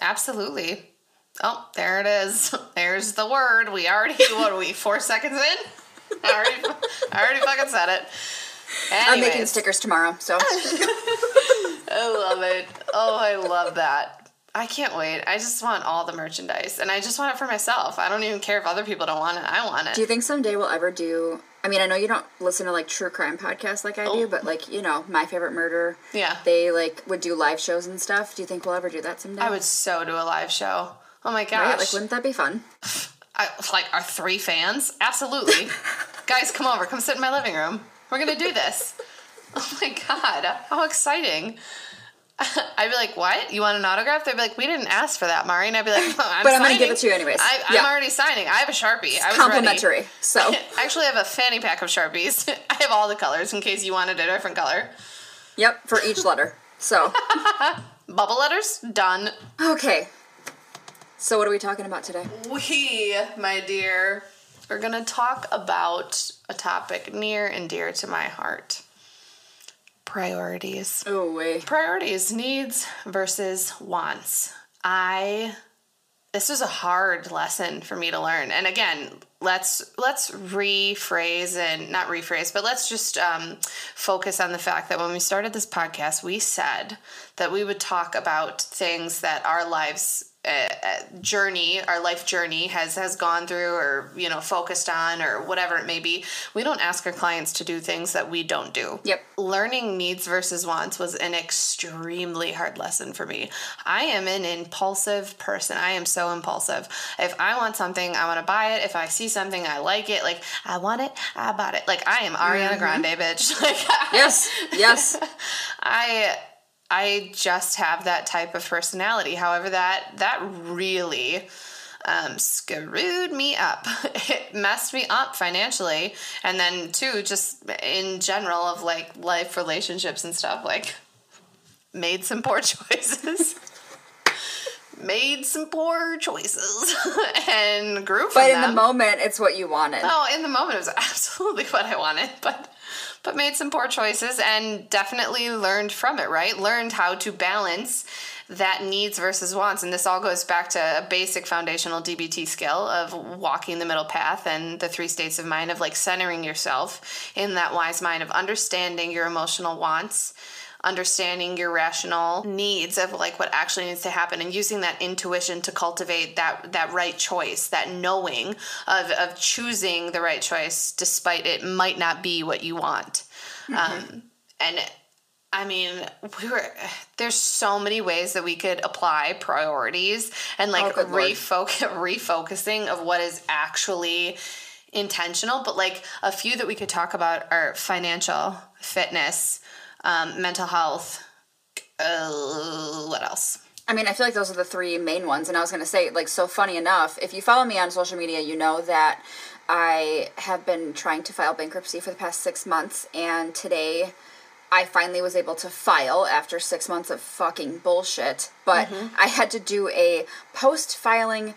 Absolutely. Oh, there it is. There's the word. We already, what are we, four seconds in? I already, I already fucking said it. Anyways. I'm making stickers tomorrow, so. I love it. Oh, I love that. I can't wait. I just want all the merchandise, and I just want it for myself. I don't even care if other people don't want it. I want it. Do you think someday we'll ever do I mean, I know you don't listen to like true crime podcasts like I oh. do, but like you know, My Favorite Murder. Yeah. They like would do live shows and stuff. Do you think we'll ever do that someday? I would so do a live show. Oh my gosh! Right? Like, wouldn't that be fun? I, like our three fans, absolutely. Guys, come over. Come sit in my living room. We're gonna do this. Oh my god! How exciting! I'd be like, "What? You want an autograph?" They'd be like, "We didn't ask for that, Mari." And I'd be like, oh, "I'm but I'm gonna give it to you anyways." I, am yeah. already signing. I have a sharpie. It's I was complimentary. Ready. So I actually have a fanny pack of sharpies. I have all the colors in case you wanted a different color. Yep, for each letter. So bubble letters done. Okay. So what are we talking about today? We, my dear, are gonna talk about a topic near and dear to my heart priorities. Oh, wait. Priorities, needs versus wants. I this was a hard lesson for me to learn. And again, let's let's rephrase and not rephrase, but let's just um, focus on the fact that when we started this podcast, we said that we would talk about things that our lives journey, our life journey has has gone through, or you know, focused on, or whatever it may be. We don't ask our clients to do things that we don't do. Yep. Learning needs versus wants was an extremely hard lesson for me. I am an impulsive person. I am so impulsive. If I want something, I want to buy it. If I see something, I like it. Like I want it, I bought it. Like I am Ariana mm-hmm. Grande, bitch. Like yes, yes. I I just have that type of personality. However, that that really um, screwed me up. it messed me up financially, and then too, just in general of like life relationships and stuff. Like, made some poor choices. made some poor choices and grew from But in them. the moment, it's what you wanted. Oh, in the moment, it was absolutely what I wanted. But but made some poor choices and definitely learned from it, right? Learned how to balance that needs versus wants. And this all goes back to a basic foundational DBT skill of walking the middle path and the three states of mind of like centering yourself in that wise mind of understanding your emotional wants understanding your rational needs of like what actually needs to happen and using that intuition to cultivate that that right choice that knowing of of choosing the right choice despite it might not be what you want. Mm-hmm. um, and I mean, we were there's so many ways that we could apply priorities and like oh, refocus refocusing of what is actually intentional, but like a few that we could talk about are financial, fitness, um, mental health. Uh, what else? I mean, I feel like those are the three main ones. And I was going to say, like, so funny enough, if you follow me on social media, you know that I have been trying to file bankruptcy for the past six months. And today I finally was able to file after six months of fucking bullshit. But mm-hmm. I had to do a post filing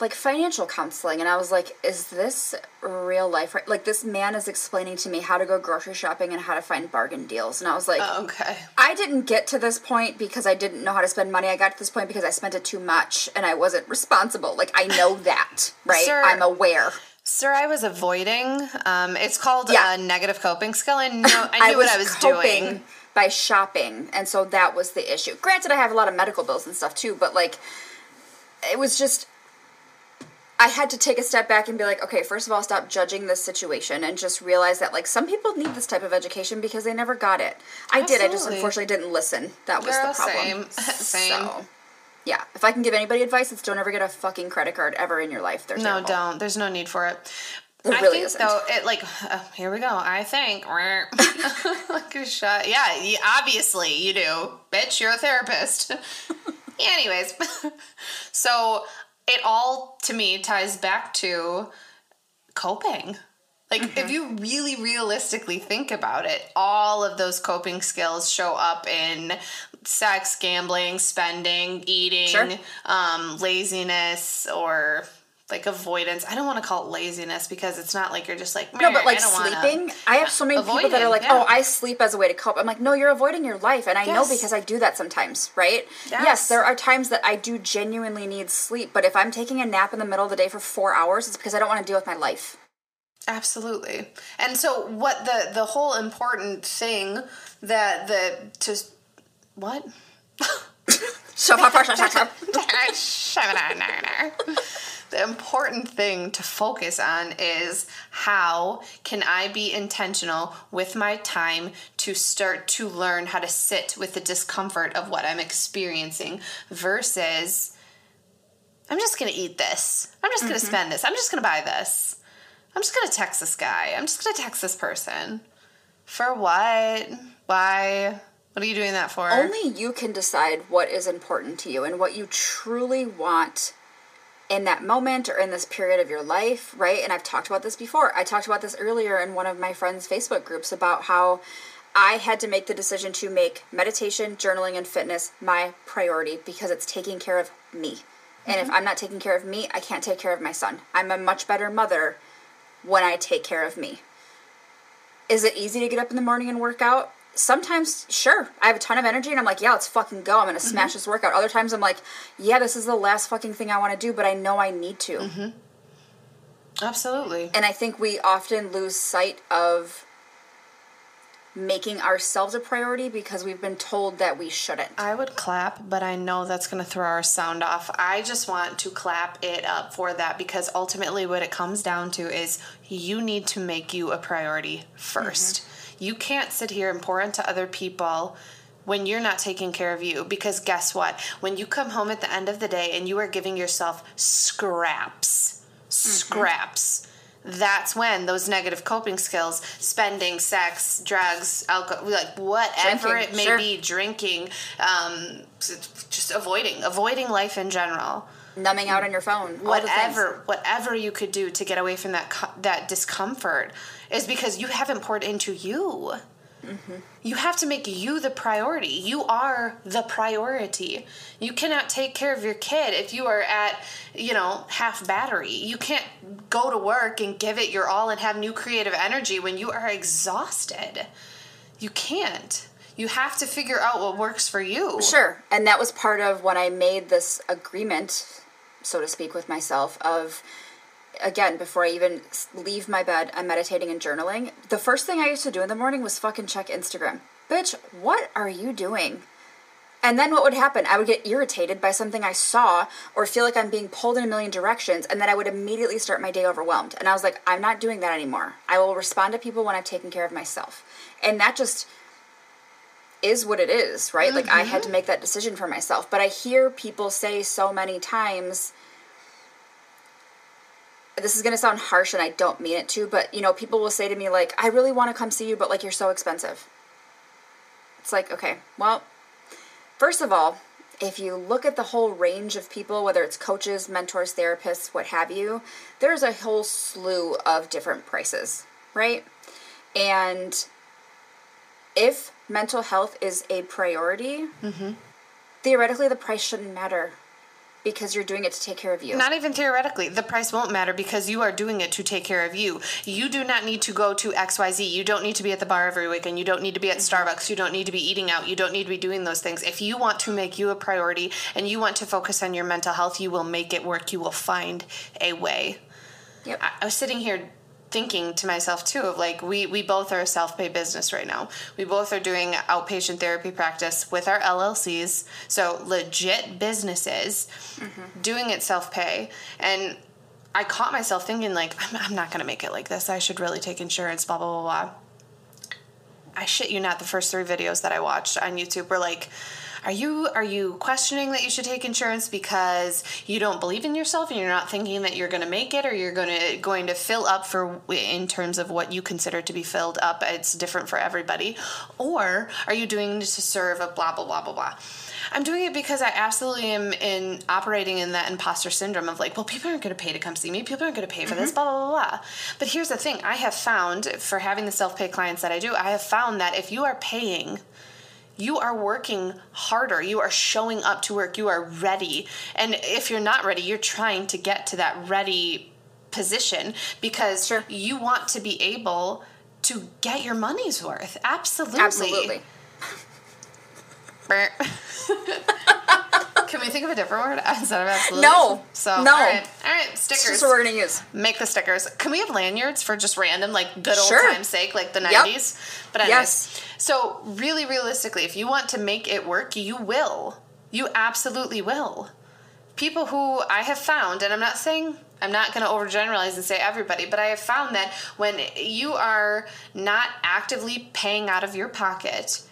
like financial counseling and I was like, is this real life? Right? Like this man is explaining to me how to go grocery shopping and how to find bargain deals. And I was like, oh, okay. I didn't get to this point because I didn't know how to spend money. I got to this point because I spent it too much and I wasn't responsible. Like I know that, right? Sir, I'm aware. Sir, I was avoiding. Um, it's called yeah. a negative coping skill. I know I knew I what I was doing by shopping, and so that was the issue. Granted, I have a lot of medical bills and stuff too, but like, it was just I had to take a step back and be like, okay, first of all, stop judging this situation and just realize that like some people need this type of education because they never got it. I Absolutely. did. I just unfortunately didn't listen. That was Girl, the problem. Same. same. So, yeah, if I can give anybody advice, it's don't ever get a fucking credit card ever in your life. There's no, don't. There's no need for it. It I really think isn't. though it like uh, here we go. I think like a shot. Yeah, obviously you do, bitch. You're a therapist. Anyways, so it all to me ties back to coping. Like, Mm-hmm. if you really realistically think about it, all of those coping skills show up in sex, gambling, spending, eating, Sure. um, laziness, or like avoidance. I don't want to call it laziness because it's not like you're just like, No, but like I don't wanna." sleeping, I have so many people that are like, yeah. "Oh, I sleep as a way to cope." I'm like, "No, you're avoiding your life," and I know because I do that sometimes, right? Yes. Yes, there are times that I do genuinely need sleep, but if I'm taking a nap in the middle of the day for four hours, it's because I don't want to deal with my life. Absolutely. And so what the the whole important thing that the to what? So, the important thing to focus on is how can I be intentional with my time to start to learn how to sit with the discomfort of what I'm experiencing versus I'm just going to eat this. I'm just going to mm-hmm. spend this. I'm just going to buy this. I'm just going to text this guy. I'm just going to text this person. For what? Why? What are you doing that for? Only you can decide what is important to you and what you truly want in that moment or in this period of your life, right? And I've talked about this before. I talked about this earlier in one of my friends' Facebook groups about how I had to make the decision to make meditation, journaling, and fitness my priority because it's taking care of me. And if mm-hmm. I'm not taking care of me, I can't take care of my son. I'm a much better mother when I take care of me. Is it easy to get up in the morning and work out? Sometimes, sure. I have a ton of energy and I'm like, yeah, let's fucking go. I'm gonna mm-hmm. smash this workout. Other times I'm like, yeah, this is the last fucking thing I wanna do, but I know I need to. Mm-hmm. Absolutely. And I think we often lose sight of making ourselves a priority because we've been told that we shouldn't. I would clap, but I know that's to throw our sound off. I just want to clap it up for that because ultimately, what it comes down to is you need to make you a priority 1st You can't sit here and pour into other people when you're not taking care of you because guess what? When you come home at the end of the day and you are giving yourself scraps, scraps that's when those negative coping skills spending sex drugs alcohol like whatever Drinking, it may sure. be drinking um just avoiding avoiding life in general Numbing out on your phone. all the things. whatever whatever you could do to get away from that that discomfort is because you haven't poured into you. You have to make you the priority. You are the priority. You cannot take care of your kid if you are at you know half battery. You can't go to work and give it your all and have new creative energy when you are exhausted. You can't. You have to figure out what works for you. Sure. And that was part of when I made this agreement, so to speak, with myself of again, before I even leave my bed, I'm meditating and journaling. The first thing I used to do in the morning was fucking check Instagram. Bitch, what are you doing? And then what would happen? I would get irritated by something I saw or feel like I'm being pulled in a million directions, and then I would immediately start my day overwhelmed. And I was like, I'm not doing that anymore. I will respond to people when I've taken care of myself. And that just is what it is, right? Like I had to mm-hmm. make that decision for myself. But I hear people say so many times this is going to sound harsh and I don't mean it to, but you know, people will say to me like, "I really want to come see you, but like you're so expensive." It's like, okay, well, first of all, if you look at the whole range of people, whether it's coaches, mentors, therapists, what have you, there's a whole slew of different prices, right? And if mental health is a priority, mm-hmm. theoretically the price shouldn't matter because you're doing it to take care of you. Not even theoretically. The price won't matter because you are doing it to take care of you. You do not need to go to XYZ. You don't need to be at the bar every weekend. You don't need to be at mm-hmm. Starbucks. You don't need to be eating out. You don't need to be doing those things. If you want to make you a priority and you want to focus on your mental health, you will make it work. You will find a way. Yep. I, I was sitting here thinking to myself too of like we we both are a self-pay business right now. We both are doing outpatient therapy practice with our llcs so legit businesses mm-hmm. doing it self-pay. And i caught myself thinking like i'm, I'm not going to make it like this. I should really take insurance blah blah blah blah. I shit you not, the first three videos that I watched on YouTube were like, are you are you questioning that you should take insurance because you don't believe in yourself and you're not thinking that you're going to make it or you're going to going to fill up for in terms of what you consider to be filled up it's different for everybody or are you doing this to serve a blah blah blah blah blah I'm doing it because I absolutely am in operating in that imposter syndrome of like, well, people aren't going to pay to come see me. People aren't going to pay for this, mm-hmm. blah, blah, blah, blah. But here's the thing I have found for having the self pay clients that I do, I have found that if you are paying, you are working harder. You are showing up to work. You are ready. And if you're not ready, you're trying to get to that ready position because Sure. you want to be able to get your money's worth. Absolutely. Absolutely. Can we think of a different word instead of absolutely? No. So No. all right, all right, That's stickers. just what we're gonna use. Make the stickers. Can we have lanyards for just random, like good old Sure. time's sake, like the Yep. nineties? But anyways, Yes. so really, realistically, if you want to make it work, you will. You absolutely will. People who I have found, and I'm not saying I'm not going to overgeneralize and say everybody, but I have found that when you are not actively paying out of your pocket,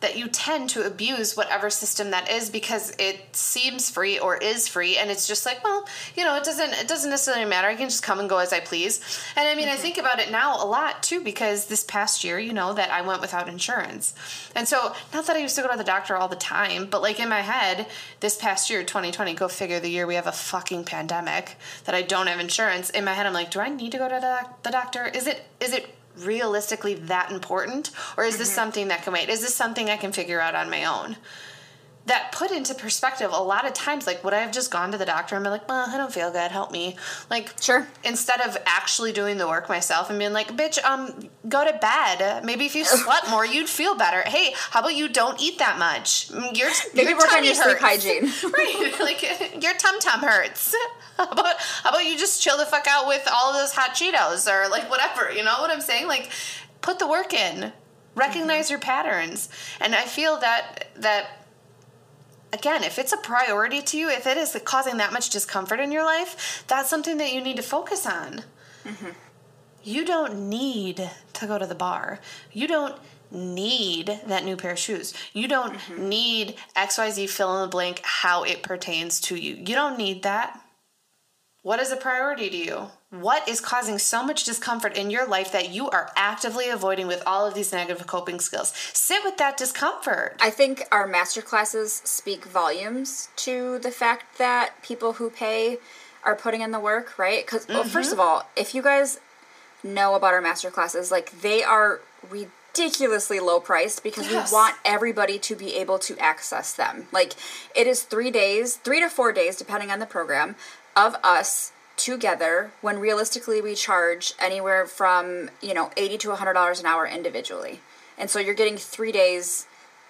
that you tend to abuse whatever system that is because it seems free or is free and it's just like well you know it doesn't it doesn't necessarily matter. I can just come and go as i please. And i mean i mm-hmm. think about it now a lot too because this past year you know that i went without insurance. And so not that i used to go to the doctor all the time but like in my head this past year 2020 go figure the year we have a fucking pandemic that i don't have insurance in my head i'm like do i need to go to the, the doctor? Is it is it realistically that important or is this mm-hmm. something that can wait? Is this something i can figure out on my own that put into perspective a lot of times like would i have just gone to the doctor and been like well i don't feel good help me like Sure. instead of actually doing the work myself and being like bitch um go to bed. Maybe if you slept more you'd feel better. Hey how about you don't eat that much? Mm, your, Maybe your work on your sleep hygiene. right like your tum tum hurts. How about how about you just chill the fuck out with all of those hot cheetos or like whatever you know what i'm saying? Like put the work in. Recognize Mm-hmm. your patterns. And i feel that that again if it's a priority to you if it is causing that much discomfort in your life that's something that you need to focus on. Mm-hmm. You don't need to go to the bar. You don't need that new pair of shoes. You don't mm-hmm. need xyz fill in the blank how it pertains to you. You don't need that what is a priority to you what is causing so much discomfort in your life that you are actively avoiding with all of these negative coping skills sit with that discomfort I think our master classes speak volumes to the fact that people who pay are putting in the work, right? Because, well, first mm-hmm. of all, if you guys know about our master classes, like they are ridiculously low priced because Yes. we want everybody to be able to access them. Like it is three days, three to four days, depending on the program, of us together when realistically we charge anywhere from you know 80 to 100 dollars an hour individually. And so you're getting three days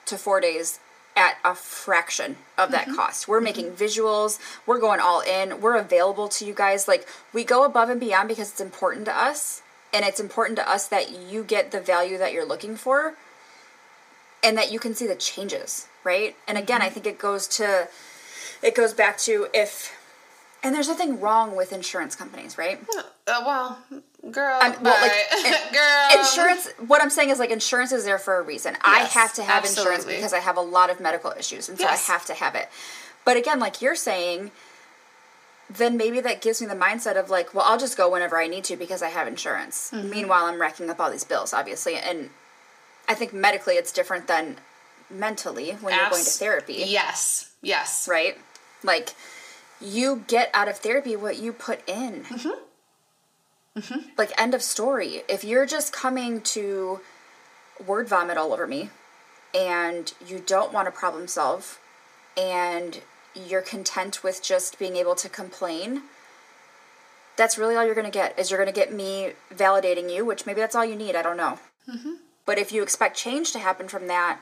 to four days at a fraction of that mm-hmm. cost. We're mm-hmm. making visuals. We're going all in. We're available to you guys. Like we go above and beyond because it's important to us and it's important to us that you get the value that you're looking for and that you can see the changes right? And again i mm-hmm. think it goes to it goes back to if and there's nothing wrong with insurance companies right? Uh, well girl I'm- well, like, in- girl. insurance what i'm saying is like insurance is there for a reason. I have to have insurance because i have a lot of medical issues and so Yes. i have to have it. But again like you're saying then maybe that gives me the mindset of like well i'll just go whenever i need to because i have insurance. Mm-hmm. meanwhile i'm racking up all these bills obviously and i think medically it's different than mentally when you're going to therapy. Yes yes. Right? Like you get out of therapy what you put in. Mm-hmm. Mm-hmm. Like end of story. If you're just coming to word vomit all over me and you don't want to problem solve and you're content with just being able to complain that's really all you're going to get is you're going to get me validating you which maybe that's all you need i don't know. Mm-hmm. But if you expect change to happen from that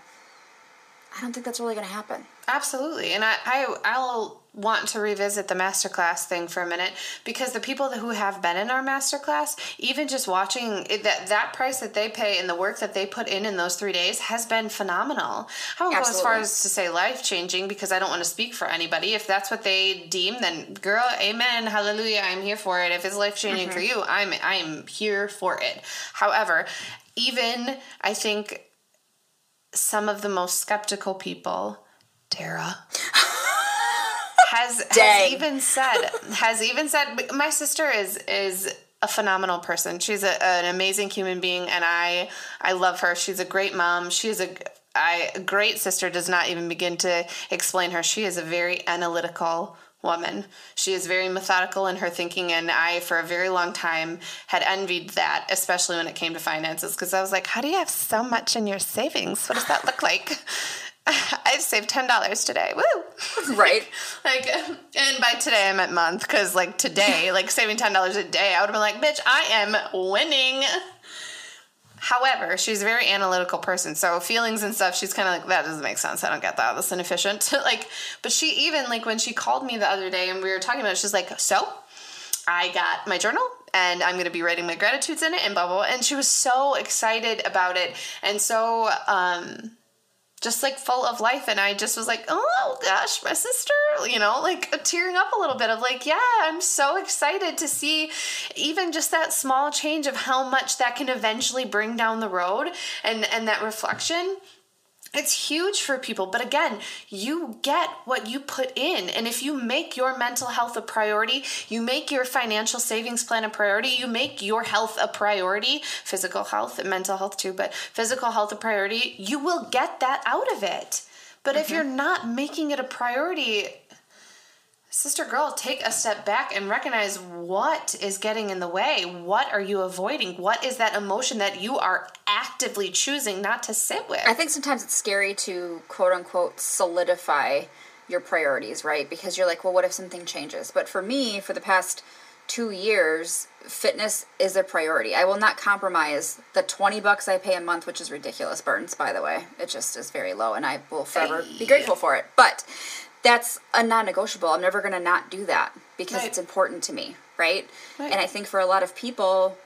i don't think that's really going to happen. Absolutely. And I, I I'll want to revisit the masterclass thing for a minute because the people who have been in our masterclass, even just watching it, that that price that they pay and the work that they put in in those three days has been phenomenal. I won't go as far as to say life changing because I don't want to speak for anybody. If that's what they deem, then girl, amen, hallelujah, I'm here for it. If it's life changing for mm-hmm. you, I'm I'm here for it. However, even I think some of the most skeptical people, Dara, has, has even said has even said my sister is is a phenomenal person. She's a, an amazing human being, and I I love her. She's a great mom. She's a I great sister does not even begin to explain her. She is a very analytical woman. She is very methodical in her thinking, and I, for a very long time, had envied that, especially when it came to finances, because I was like, "How do you have so much in your savings? What does that look like?" I've saved ten dollars today. Woo! Right. like, and by today I meant month, because like today, like saving ten dollars a day, I would have been like, "Bitch, I am winning." However, she's a very analytical person. So feelings and stuff, she's kind of like, that doesn't make sense. I don't get that. That's inefficient. like, but she even like when she called me the other day and we were talking about it, she's like, so I got my journal and I'm going to be writing my gratitudes in it and blah, blah, blah. And she was so excited about it. And so, um, just like full of life and i just was like oh gosh my sister you know like uh, tearing up a little bit of like yeah i'm so excited to see even just that small change of how much that can eventually bring down the road and and that reflection it's huge for people, but again, you get what you put in. And if you make your mental health a priority, you make your financial savings plan a priority, you make your health a priority, physical health and mental health too, but physical health a priority, you will get that out of it. But mm-hmm. if you're not making it a priority, sister girl, take a step back and recognize what is getting in the way. What are you avoiding? What is that emotion that you are actively choosing not to sit with? I think sometimes it's scary to quote unquote solidify your priorities, right? Because you're like, well, what if something changes? But for me, for the past two years, fitness is a priority. I will not compromise the 20 bucks I pay a month, which is ridiculous, Burns, by the way. It just is very low, and I will forever be grateful for it. But that's a non-negotiable. I'm never going to not do that because right. it's important to me, right? right? And I think for a lot of people,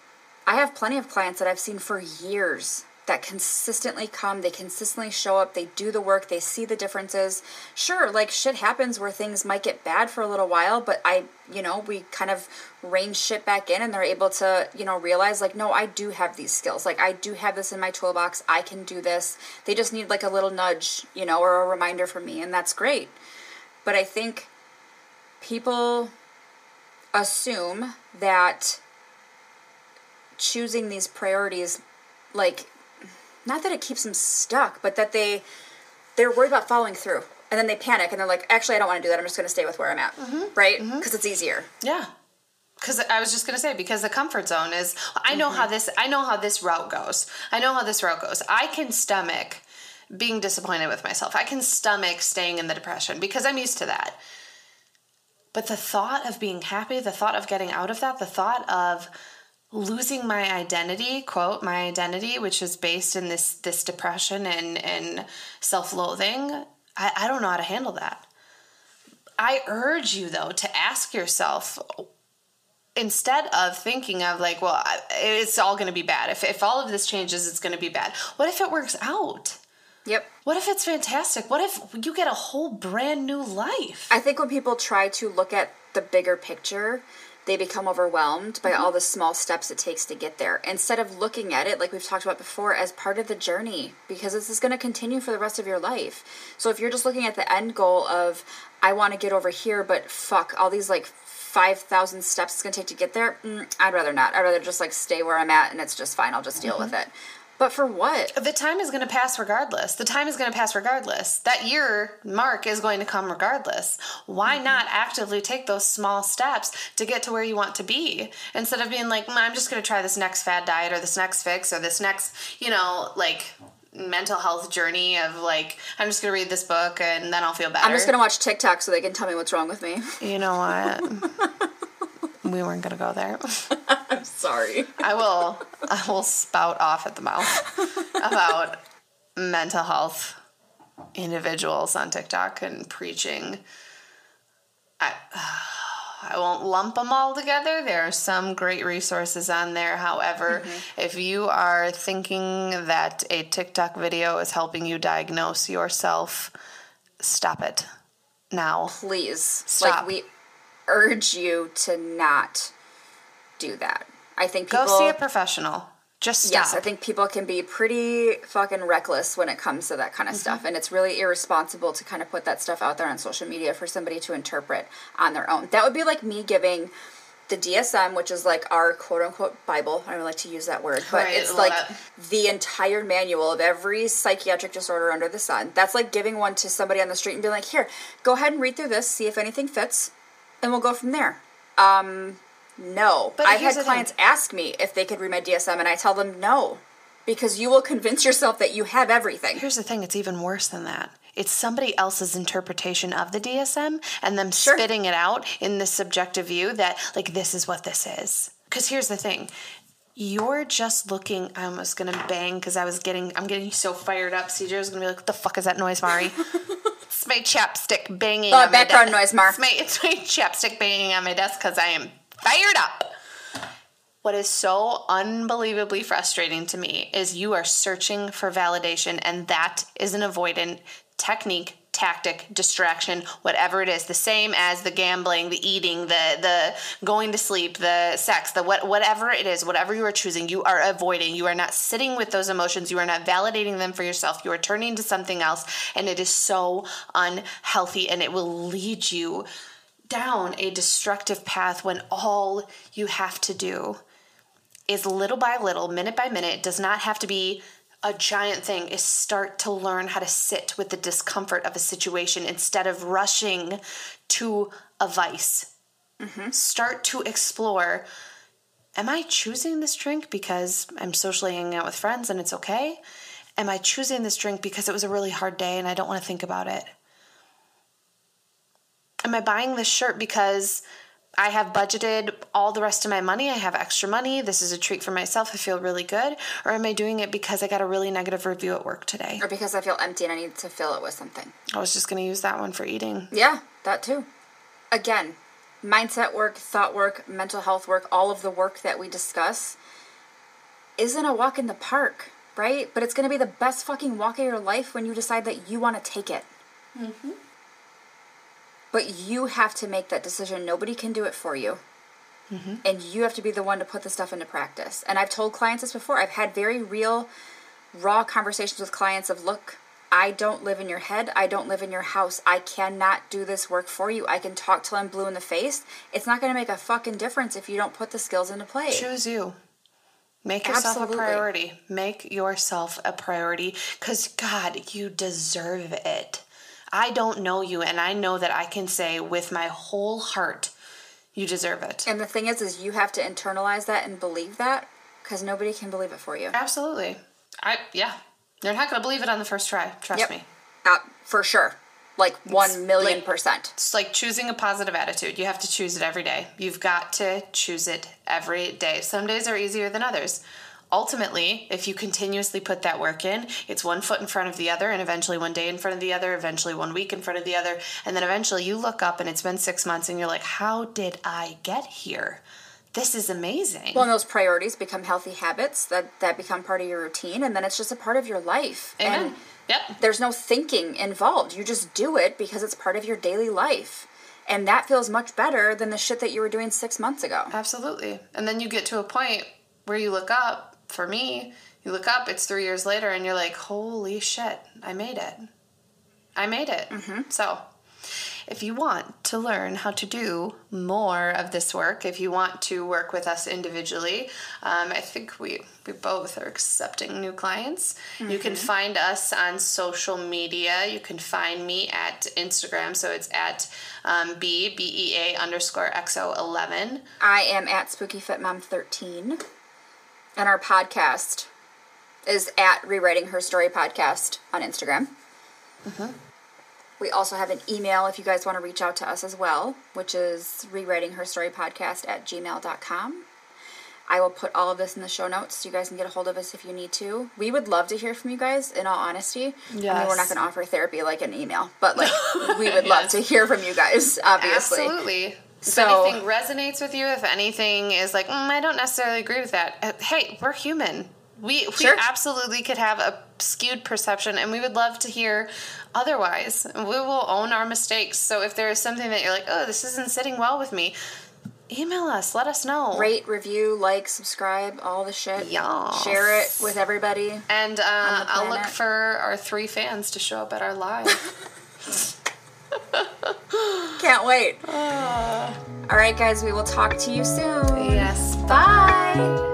I have plenty of clients that I've seen for years that consistently come, they consistently show up, they do the work, they see the differences. Sure, like shit happens where things might get bad for a little while, but I, you know, we kind of rein shit back in and they're able to, you know, realize like, no, I do have these skills. Like I do have this in my toolbox. I can do this. They just need like a little nudge, you know, or a reminder from me, and that's great. But I think people assume that choosing these priorities like not that it keeps them stuck but that they they're worried about following through. And then they panic and they're like actually i don't want to do that. I'm just going to stay with where i'm at. Mm-hmm. right? Because mm-hmm. it's easier. Yeah. Because i was just going to say because the comfort zone is i know mm-hmm. how this i know how this route goes. I know how this route goes. I can stomach being disappointed with myself. I can stomach staying in the depression because I'm used to that. But the thought of being happy, the thought of getting out of that, the thought of losing my identity, quote, my identity, which is based in this this depression and, and self-loathing, I, I don't know how to handle that. I urge you though to ask yourself instead of thinking of like, well, it's all going to be bad. If, if all of this changes, it's going to be bad. What if it works out? Yep. What if it's fantastic? What if you get a whole brand new life? I think when people try to look at the bigger picture, they become overwhelmed by mm-hmm. all the small steps it takes to get there instead of looking at it like we've talked about before as part of the journey because this is going to continue for the rest of your life so if you're just looking at the end goal of i want to get over here but fuck all these like 5000 steps it's going to take to get there mm, i'd rather not i'd rather just like stay where i'm at and it's just fine i'll just deal mm-hmm. with it but for what? The time is going to pass regardless. The time is going to pass regardless. That year mark is going to come regardless. Why mm-hmm. not actively take those small steps to get to where you want to be instead of being like, mm, I'm just going to try this next fad diet or this next fix or this next, you know, like mental health journey of like I'm just gonna read this book and then I'll feel better. I'm just gonna watch TikTok so they can tell me what's wrong with me. You know what? we weren't gonna go there. I'm sorry. I will. I will spout off at the mouth about mental health individuals on TikTok and preaching. I. I won't lump them all together. There are some great resources on there. However, mm-hmm. if you are thinking that a TikTok video is helping you diagnose yourself, stop it now. Please. Stop. Like we urge you to not do that. I think people go see a professional. Just stop. Yes, I think people can be pretty fucking reckless when it comes to that kind of mm-hmm. stuff, and it's really irresponsible to kind of put that stuff out there on social media for somebody to interpret on their own. That would be like me giving the DSM, which is like our quote unquote Bible. I don't like to use that word, but Right, it's like that. the entire manual of every psychiatric disorder under the sun. That's like giving one to somebody on the street and being like, here, go ahead and read through this, see if anything fits, and we'll go from there. Um, no. But I've had the thing. clients ask me if they could read my DSM, and I tell them no. Because you will convince yourself that you have everything. Here's the thing, it's even worse than that. It's somebody else's interpretation of the DSM and them Sure. spitting it out in this subjective view that, like, this is what this is. Because here's the thing. You're just looking. I almost gonna bang because I was getting. I'm getting so fired up. CJ was gonna be like, "What the fuck is that noise, Mari?" it's my chapstick banging. Oh, on my background desk. noise, Mar. It's my, it's my chapstick banging on my desk because I am fired up. What is so unbelievably frustrating to me is you are searching for validation, and that is an avoidant technique, tactic, distraction, whatever it is. The same as the gambling, the eating, the the going to sleep, the sex, the what whatever it is, whatever you are choosing, you are avoiding. You are not sitting with those emotions. You are not validating them for yourself. You are turning to something else, and it is so unhealthy, and it will lead you down a destructive path when all you have to do is little by little, minute by minute, does not have to be a giant thing, is start to learn how to sit with the discomfort of a situation instead of rushing to a vice. Mm-hmm. Start to explore Am I choosing this drink because I'm socially hanging out with friends and it's okay? Am I choosing this drink because it was a really hard day and I don't want to think about it? Am I buying this shirt because I have budgeted all the rest of my money? I have extra money. This is a treat for myself. I feel really good. Or am I doing it because I got a really negative review at work today? Or because I feel empty and I need to fill it with something. I was just going to use that one for eating. Yeah, that too. Again, mindset work, thought work, mental health work, all of the work that we discuss isn't a walk in the park, right? But it's going to be the best fucking walk of your life when you decide that you want to take it. Mm-hmm. But you have to make that decision. Nobody can do it for you. Mm-hmm. And you have to be the one to put the stuff into practice. And I've told clients this before. I've had very real, raw conversations with clients of, look, I don't live in your head. I don't live in your house. I cannot do this work for you. I can talk till I'm blue in the face. It's not going to make a fucking difference if you don't put the skills into play. Choose you. Make yourself Absolutely. a priority. Make yourself a priority because, God, you deserve it. I don't know you, and I know that I can say with my whole heart, you deserve it. And the thing is, is you have to internalize that and believe that because nobody can believe it for you. Absolutely. I, yeah. You're not going to believe it on the first try. Trust Yep. me. Uh, for sure. Like one million like- percent. It's like choosing a positive attitude. You have to choose it every day. You've got to choose it every day. Some days are easier than others. Ultimately, if you continuously put that work in, it's one foot in front of the other, and eventually one day in front of the other, eventually one week in front of the other, and then eventually you look up and it's been six months and you're like, how did I get here? This is amazing. Well, and those priorities become healthy habits that, that become part of your routine, and then it's just a part of your life. Amen. And yep. there's no thinking involved. You just do it because it's part of your daily life. And that feels much better than the shit that you were doing six months ago. Absolutely. And then you get to a point where you look up, for me, you look up, it's three years later, and you're like, holy shit, I made it. I made it. So, if you want to learn how to do more of this work, if you want to work with us individually, um, I think we, we both are accepting new clients. You can find us on social media. You can find me at Instagram, so it's at um, B, B E A underscore XO11. I am at Spooky Fit Mom 13. And our podcast is at Rewriting Her Story Podcast on Instagram. Uh-huh. We also have an email if you guys want to reach out to us as well, which is rewriting her story podcast at gmail.com. I will put all of this in the show notes so you guys can get a hold of us if you need to. We would love to hear from you guys, in all honesty. I mean, we're not going to offer therapy like an email, but like we would love to hear from you guys, obviously. Absolutely. If anything resonates with you, if anything is like, mm, I don't necessarily agree with that, uh, hey, we're human. We, we Sure. absolutely could have a skewed perception, and we would love to hear otherwise. We will own our mistakes. So if there is something that you're like, oh, this isn't sitting well with me, email us. Let us know. Rate, review, like, subscribe, all the shit. Yes. Share it with everybody. And uh, I'll look for our three fans to show up at our live. Can't wait. Ah. All right, guys, we will talk to you soon. Yes. Bye.